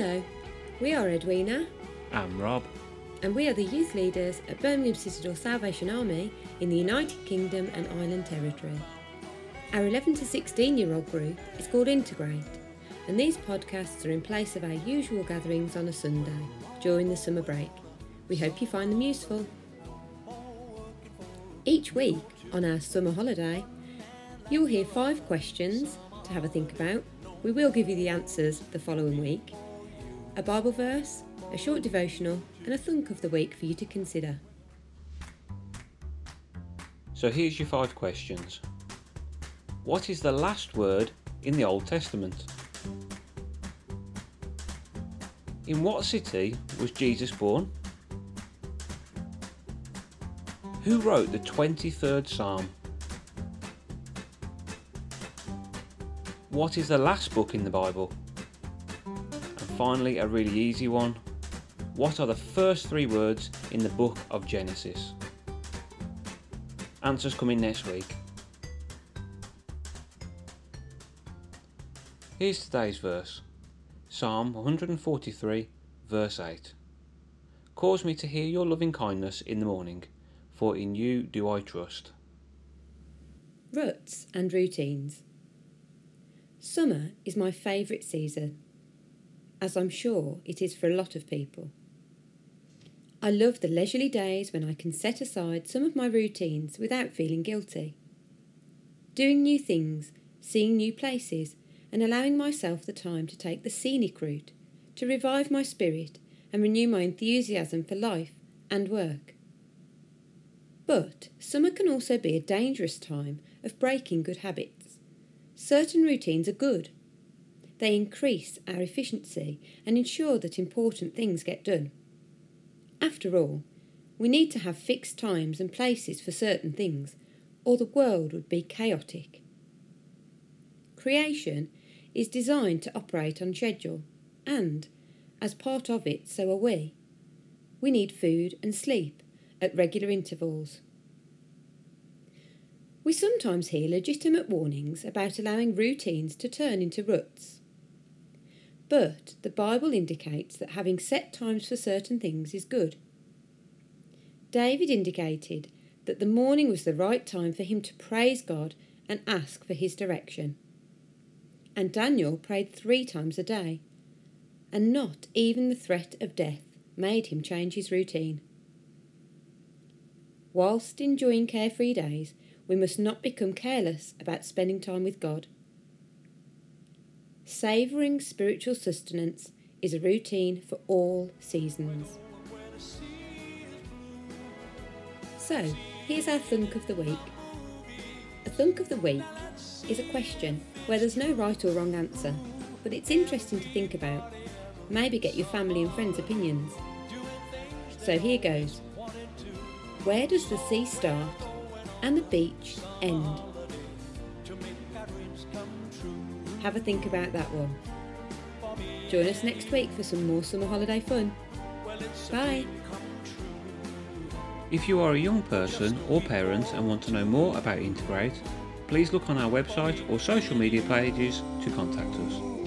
Hello, we are Edwina I'm Rob. and we are the youth leaders at Birmingham Citadel Salvation Army in the United Kingdom and Ireland Territory. Our 11 to 16 year old group is called Integrate, and these podcasts are in place of our usual gatherings on a Sunday during the summer break. We hope you find them useful. Each week on our summer holiday, you'll hear five questions to have a think about. We will give you the answers the following week, a Bible verse, a short devotional, and a thunk of the week for you to consider. So here's your five questions. What is the last word in the Old Testament? In what city was Jesus born? Who wrote the 23rd Psalm? What is the last book in the Bible? Finally, a really easy one. What are the first three words in the book of Genesis? Answers coming next week. Here's today's verse Psalm 143, verse 8. Cause me to hear your loving kindness in the morning, for in you do I trust. Ruts and routines. Summer is my favourite season, as I'm sure it is for a lot of people. I love the leisurely days when I can set aside some of my routines without feeling guilty. Doing new things, seeing new places, and allowing myself the time to take the scenic route to revive my spirit and renew my enthusiasm for life and work. But summer can also be a dangerous time of breaking good habits. Certain routines are good. They increase our efficiency and ensure that important things get done. After all, we need to have fixed times and places for certain things, or the world would be chaotic. Creation is designed to operate on schedule, and, as part of it, so are we. We need food and sleep at regular intervals. We sometimes hear legitimate warnings about allowing routines to turn into ruts. But the Bible indicates that having set times for certain things is good. David indicated that the morning was the right time for him to praise God and ask for his direction. And Daniel prayed three times a day, and not even the threat of death made him change his routine. Whilst enjoying carefree days, we must not become careless about spending time with God. Savouring spiritual sustenance is a routine for all seasons. So, here's our thunk of the week. A thunk of the week is a question where there's no right or wrong answer, but it's interesting to think about. Maybe get your family and friends' opinions. So here goes. Where does the sea start and the beach end? Have a think about that one. Join us next week for some more summer holiday fun. Bye. If you are a young person or parent and want to know more about Integrate, please look on our website or social media pages to contact us.